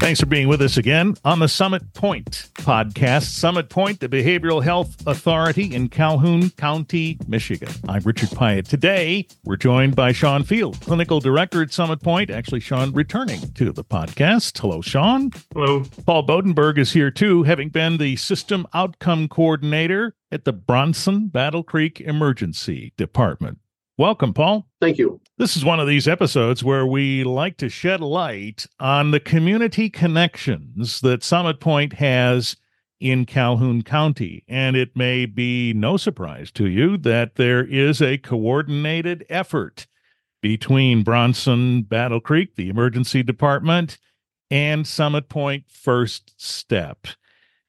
Thanks for being with us again on the Summit Pointe podcast. Summit Pointe, the behavioral health authority in Calhoun County, Michigan. I'm Richard Pyatt. Today, we're joined by Sean Field, clinical director at Summit Pointe. Actually, Sean returning to the podcast. Hello, Sean. Hello. Paul Bodenberg is here too, having been the system outcome coordinator at the Bronson Battle Creek Emergency Department. Welcome, Paul. Thank you. This is one of these episodes where we like to shed light on the community connections that Summit Pointe has in Calhoun County. And it may be no surprise to you that there is a coordinated effort between Bronson Battle Creek, the emergency department, and Summit Pointe First Step.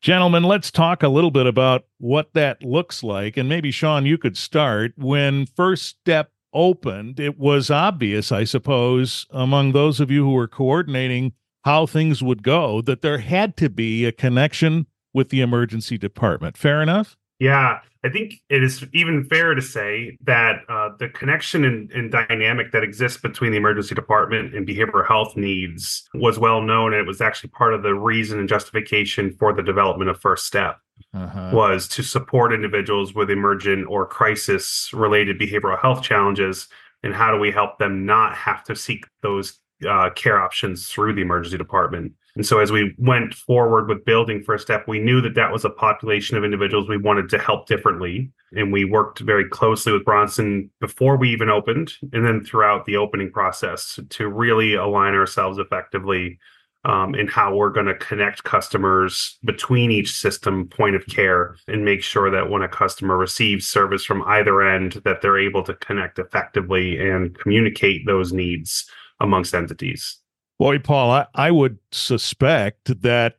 Gentlemen, let's talk a little bit about what that looks like. And maybe, Sean, you could start. When First Step opened, it was obvious, I suppose, among those of you who were coordinating how things would go, that there had to be a connection with the emergency department. Fair enough? Yeah, I think it is even fair to say that uh, the connection and, and, dynamic that exists between the emergency department and behavioral health needs was well known. And it was actually part of the reason and justification for the development of First Step uh-huh. was to support individuals with emergent or crisis related behavioral health challenges. And how do we help them not have to seek those uh, care options through the emergency department? And so as we went forward with building First Step, we knew that that was a population of individuals we wanted to help differently. And we worked very closely with Bronson before we even opened and then throughout the opening process to really align ourselves effectively um, in how we're going to connect customers between each system point of care and make sure that when a customer receives service from either end that they're able to connect effectively and communicate those needs amongst entities Boy, Paul, I, I would suspect that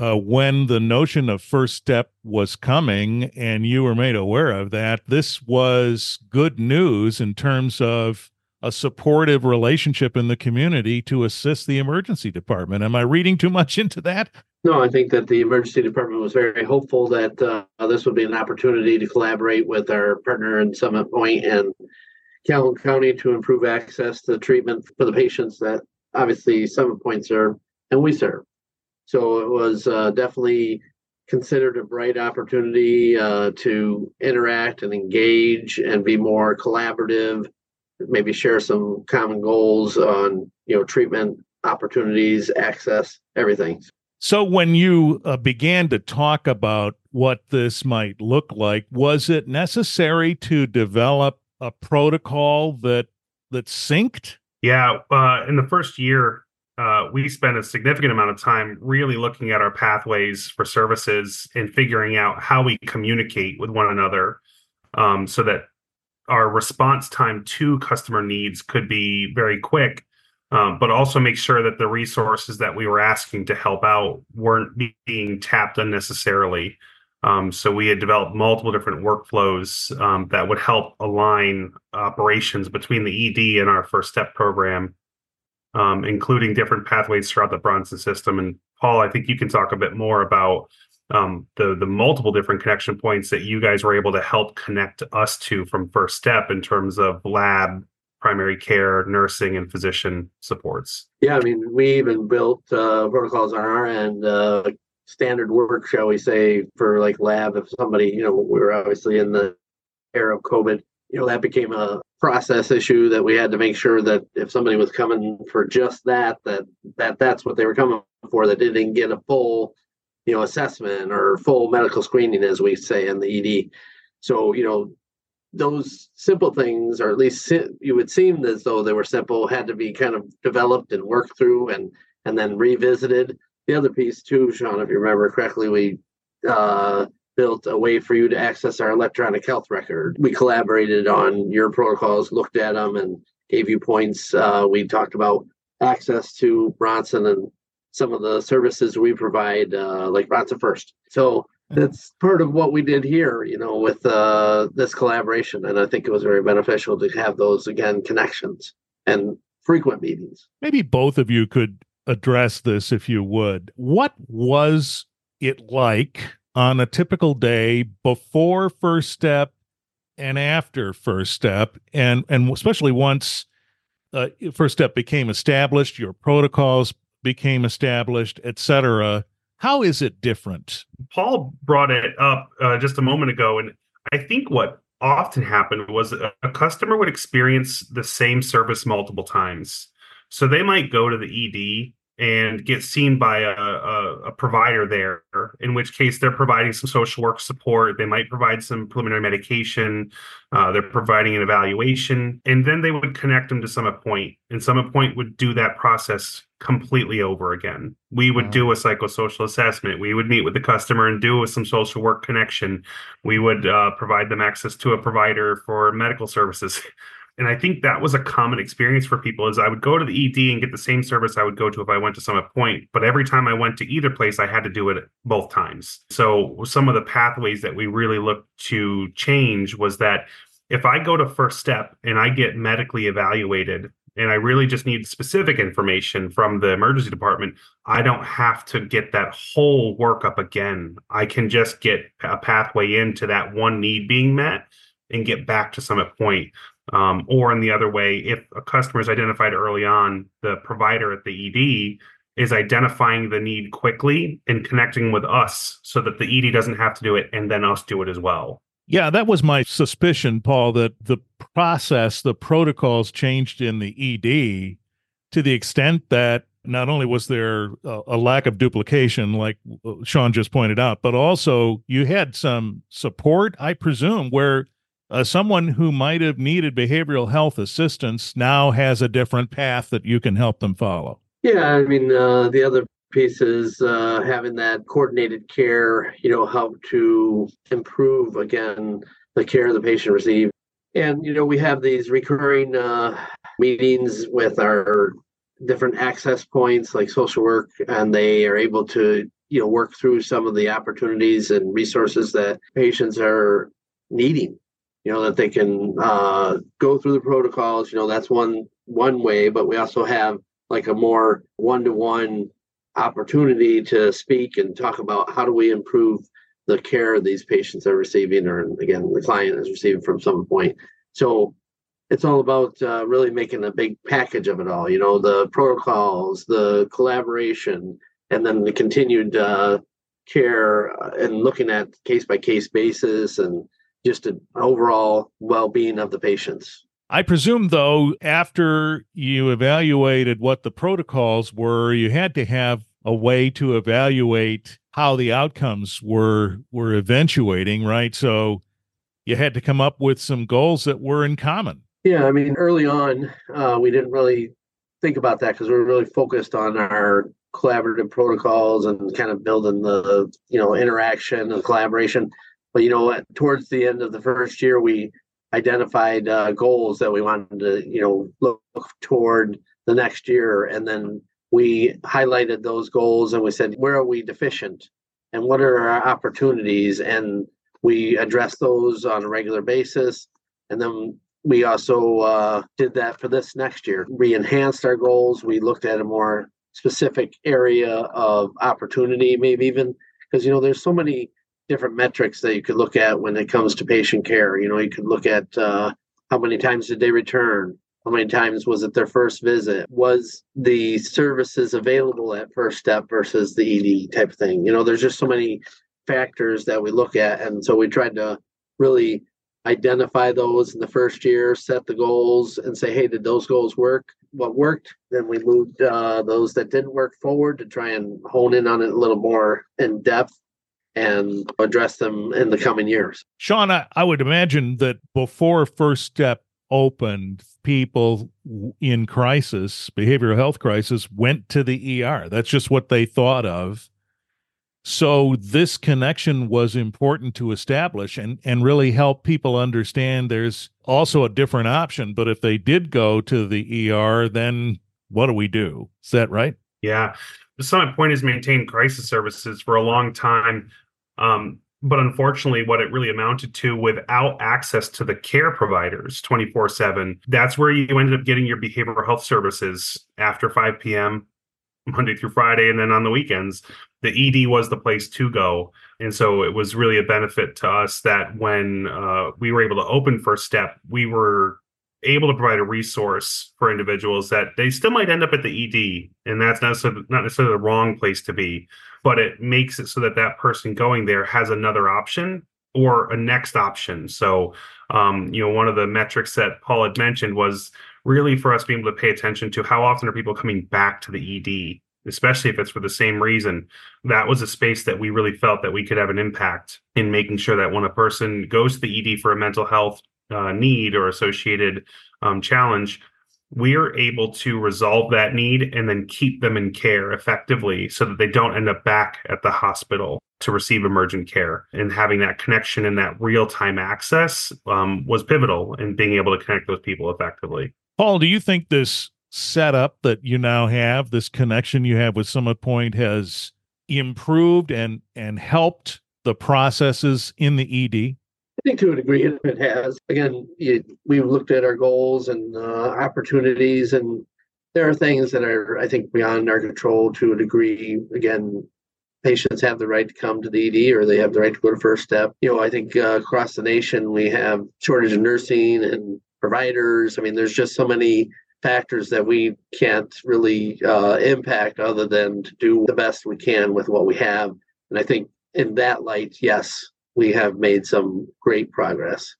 uh, when the notion of first step was coming and you were made aware of that, this was good news in terms of a supportive relationship in the community to assist the emergency department. Am I reading too much into that? No, I think that the emergency department was very hopeful that uh, this would be an opportunity to collaborate with our partner in Summit Pointe and Calhoun County to improve access to treatment for the patients that obviously Summit Pointe serve and we serve. So it was uh, definitely considered a bright opportunity uh, to interact and engage and be more collaborative, maybe share some common goals on you know treatment opportunities, access, everything. So when you uh, began to talk about what this might look like, was it necessary to develop a protocol that that synced yeah, uh, in the first year, uh, we spent a significant amount of time really looking at our pathways for services and figuring out how we communicate with one another um, so that our response time to customer needs could be very quick, um, but also make sure that the resources that we were asking to help out weren't being tapped unnecessarily. Um, so we had developed multiple different workflows um, that would help align operations between the ED and our first step program, um, including different pathways throughout the Bronson system. And Paul, I think you can talk a bit more about the multiple different connection points that you guys were able to help connect us to from first step in terms of lab, primary care, nursing, and physician supports. Yeah, I mean, we even built uh, protocols on our end. Standard work, shall we say, for like lab. If somebody, you know, we were obviously in the era of COVID, you know, that became a process issue that we had to make sure that if somebody was coming for just that, that that that's what they were coming for. That didn't get a full, you know, assessment or full medical screening, as we say in the ED. So, you know, those simple things, or at least you would seem as though they were simple, had to be kind of developed and worked through and and then revisited the other piece too, Sean, if you remember correctly, we uh, built a way for you to access our electronic health record. We collaborated on your protocols, looked at them, and gave you points. Uh, we talked about access to Bronson and some of the services we provide, uh, like Bronson First. So that's part of what we did here, you know, with uh, this collaboration. And I think it was very beneficial to have those again connections and frequent meetings. Maybe both of you could address this if you would. What was it like on a typical day before first step and after first step and and especially once uh, first step became established your protocols became established, etc. How is it different? Paul brought it up uh, just a moment ago, and I think what often happened was a, a customer would experience the same service multiple times. So they might go to the ED and get seen by a, a, a, provider there, in which case they're providing some social work support. They might provide some preliminary medication. Uh, they're providing an evaluation, and then they would connect them to Summit Pointe, and some Point would do that process completely over again. We would do a psychosocial assessment. We would meet with the customer and do some social work connection. We would uh, provide them access to a provider for medical services. And I think that was a common experience for people is I would go to the ED and get the same service I would go to if I went to Summit Pointe. But every time I went to either place, I had to do it both times. So some of the pathways that we really looked to change was that if I go to first step and I get medically evaluated and I really just need specific information from the emergency department, I don't have to get that whole workup again. I can just get a pathway into that one need being met and get back to Summit Pointe. Um, or in the other way, if a customer is identified early on, the provider at the ED is identifying the need quickly and connecting with us so that the ED doesn't have to do it and then us do it as well. Yeah, that was my suspicion, Paul, that the process, the protocols changed in the ED to the extent that not only was there a, lack of duplication, like uh, Sean just pointed out, but also you had some support, I presume, where uh, someone who might have needed behavioral health assistance now has a different path that you can help them follow. Yeah, I mean, uh, the other piece is uh, having that coordinated care, you know, help to improve again the care the patient receives. And, you know, we have these recurring uh, meetings with our different access points like social work, and they are able to, you know, work through some of the opportunities and resources that patients are needing you know that they can uh, go through the protocols you know that's one one way but we also have like a more one-to-one opportunity to speak and talk about how do we improve the care these patients are receiving or again the client is receiving from some Point. So it's all about uh, really making a big package of it all you know the protocols the collaboration and then the continued uh, care uh, and looking at case by case basis and just an overall well-being of the patients. I presume, though, after you evaluated what the protocols were, you had to have a way to evaluate how the outcomes were were eventuating, right? So you had to come up with some goals that were in common. Yeah, I mean, early on, uh, we didn't really think about that because we were really focused on our collaborative protocols and kind of building the you know interaction and collaboration but you know, towards the end of the first year, we identified uh, goals that we wanted to, you know, look toward the next year, and then we highlighted those goals and we said, where are we deficient, and what are our opportunities, and we address those on a regular basis, and then we also uh, did that for this next year. We enhanced our goals. We looked at a more specific area of opportunity, maybe even because you know there's so many different metrics that you could look at when it comes to patient care. You know, you could look at uh, how many times did they return? How many times was it their first visit? Was the services available at first step versus the ED type of thing? You know, there's just so many factors that we look at. And so we tried to really identify those in the first year, set the goals, and say, hey, did those goals work? What worked? Then we moved uh, those that didn't work forward to try and hone in on it a little more in depth and address them in the coming years. Sean, I, I would imagine that before First Step opened, people in crisis, behavioral health crisis, went to the ER. That's just what they thought of. So this connection was important to establish and, and really help people understand there's also a different option. But if they did go to the ER, then what do we do? Is that right? Yeah. The Summit Pointe has maintained crisis services for a long time um, but unfortunately, what it really amounted to without access to the care providers 24 7, that's where you ended up getting your behavioral health services after 5 p.m., Monday through Friday, and then on the weekends. The ED was the place to go. And so it was really a benefit to us that when uh, we were able to open First Step, we were able to provide a resource for individuals that they still might end up at the ED, and that's not necessarily, not necessarily the wrong place to be, but it makes it so that that person going there has another option or a next option. So, um, you know, one of the metrics that Paul had mentioned was really for us being able to pay attention to how often are people coming back to the ED, especially if it's for the same reason. That was a space that we really felt that we could have an impact in making sure that when a person goes to the ED for a mental health uh, need or associated um, challenge, we are able to resolve that need and then keep them in care effectively so that they don't end up back at the hospital to receive emergent care. And having that connection and that real time access um, was pivotal in being able to connect those people effectively. Paul, do you think this setup that you now have, this connection you have with Summit Pointe, has improved and and helped the processes in the ED? Think to a degree it has. Again, it, we've looked at our goals and uh, opportunities, and there are things that are, I think, beyond our control to a degree. Again, patients have the right to come to the ED or they have the right to go to First Step. You know, I think uh, across the nation we have shortage of nursing and providers. I mean, there's just so many factors that we can't really uh, impact other than to do the best we can with what we have. And I think in that light, yes, we have made some great progress.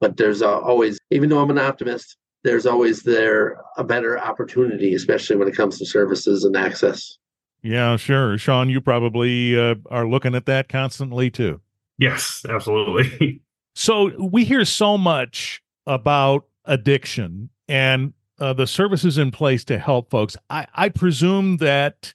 But there's uh, always, even though I'm an optimist, there's always there a better opportunity, especially when it comes to services and access. Yeah, sure. Sean, you probably uh, are looking at that constantly too. Yes, absolutely. so we hear so much about addiction and uh, the services in place to help folks. I, I presume that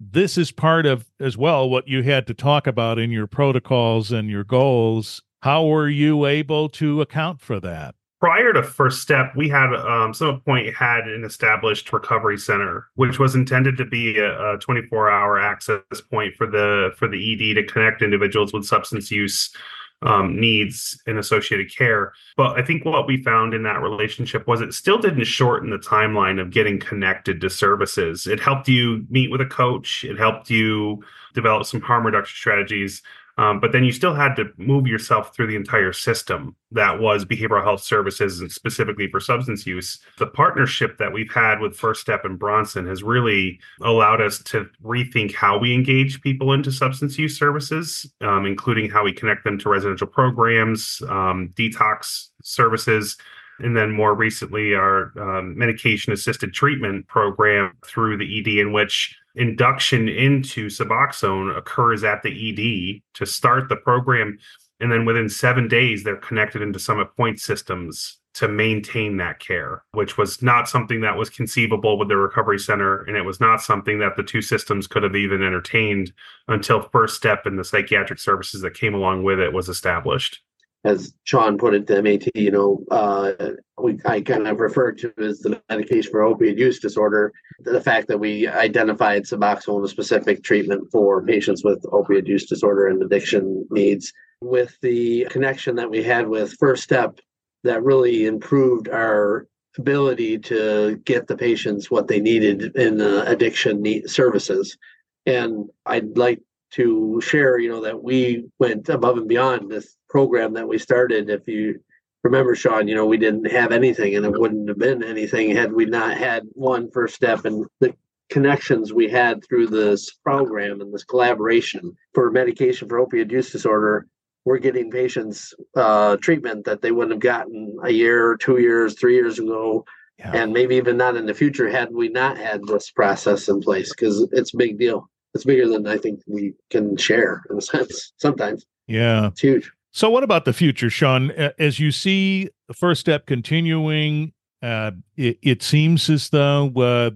this is part of as well what you had to talk about in your protocols and your goals. How were you able to account for that? Prior to First Step, we had um, Summit Pointe had an established recovery center, which was intended to be a, a 24-hour access point for the for the ED to connect individuals with substance use um, needs and associated care. But I think what we found in that relationship was it still didn't shorten the timeline of getting connected to services. It helped you meet with a coach, it helped you develop some harm reduction strategies, um, but then you still had to move yourself through the entire system that was behavioral health services and specifically for substance use. The partnership that we've had with First Step and Bronson has really allowed us to rethink how we engage people into substance use services, um, including how we connect them to residential programs, um, detox services, and then more recently our um, medication assisted treatment program through the ed in which induction into suboxone occurs at the ed to start the program. And then within seven days they're connected into summit pointe systems to maintain that care which was not something that was conceivable with the recovery center. And it was not something that the two systems could have even entertained until first step in the psychiatric services that came along with it was established as Sean put it, the MAT, you know, uh, we I kind of referred to as the medication for opioid use disorder. The fact that we identified Suboxone a specific treatment for patients with opioid use disorder and addiction needs, with the connection that we had with First Step, that really improved our ability to get the patients what they needed in uh, addiction need services. And I'd like to share, you know, that we went above and beyond this program that we started. If you remember, Sean, you know, we didn't have anything and it wouldn't have been anything had we not had one first step and the connections we had through this program and this collaboration for medication for opioid use disorder. We're getting patients uh, treatment that they wouldn't have gotten a year, two years, three years ago, yeah. and maybe even not in the future had we not had this process in place because it's a big deal it's bigger than I think we can share in a sense. Sometimes, yeah, it's huge. So, what about the future, Sean? As you see the first step continuing, uh, it, it, seems as though uh,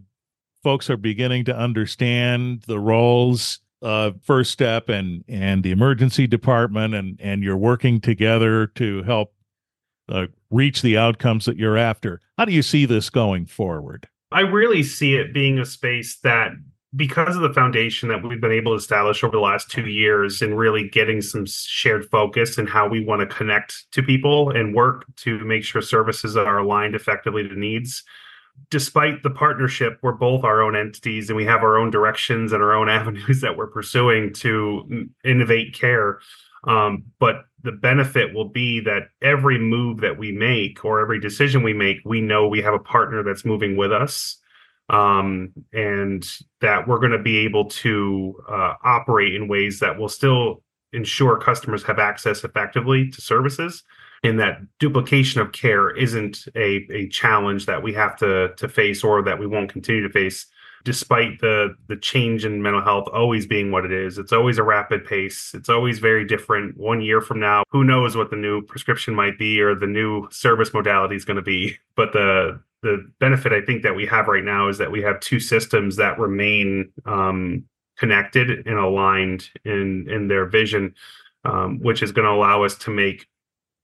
folks are beginning to understand the roles of First Step and and the emergency department, and and you're working together to help uh, reach the outcomes that you're after. How do you see this going forward? I really see it being a space that because of the foundation that we've been able to establish over the last two years and really getting some shared focus and how we want to connect to people and work to make sure services are aligned effectively to needs despite the partnership we're both our own entities and we have our own directions and our own avenues that we're pursuing to innovate care Um, but the benefit will be that every move that we make or every decision we make, we know we have a partner that's moving with us. Um, and that we're going to be able to uh, operate in ways that will still ensure customers have access effectively to services and that duplication of care isn't a, a challenge that we have to to face or that we won't continue to face despite the the change in mental health always being what it is. It's always a rapid pace. It's always very different. One year from now who knows what the new prescription might be or the new service modality is going to be but the the benefit i think that we have right now is that we have two systems that remain um, connected and aligned in in their vision um, which is going to allow us to make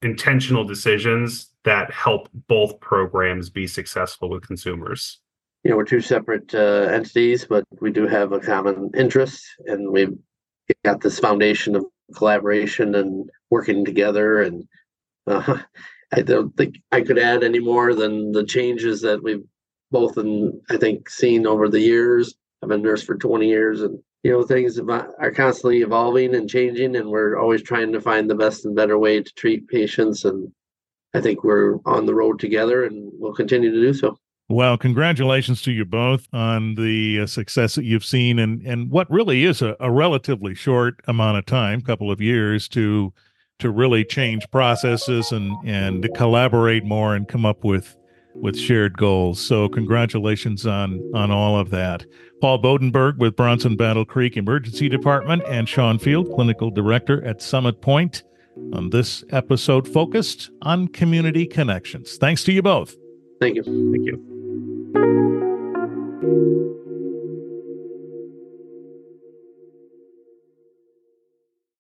intentional decisions that help both programs be successful with consumers you know, we're two separate uh, entities, but we do have a common interest, and we've got this foundation of collaboration and working together. And uh, I don't think I could add any more than the changes that we've both, and I think, seen over the years. I've been a nurse for 20 years, and you know, things are constantly evolving and changing, and we're always trying to find the best and better way to treat patients. And I think we're on the road together, and we'll continue to do so. Well, congratulations to you both on the uh, success that you've seen and and what really is a, a relatively short amount of time, couple of years to to really change processes and and to collaborate more and come up with with shared goals. So congratulations on on all of that. Paul Bodenberg with Bronson Battle Creek Emergency Department and Sean Field, Clinical Director at Summit Pointe, on this episode focused on community connections. Thanks to you both. Thank you. Thank you.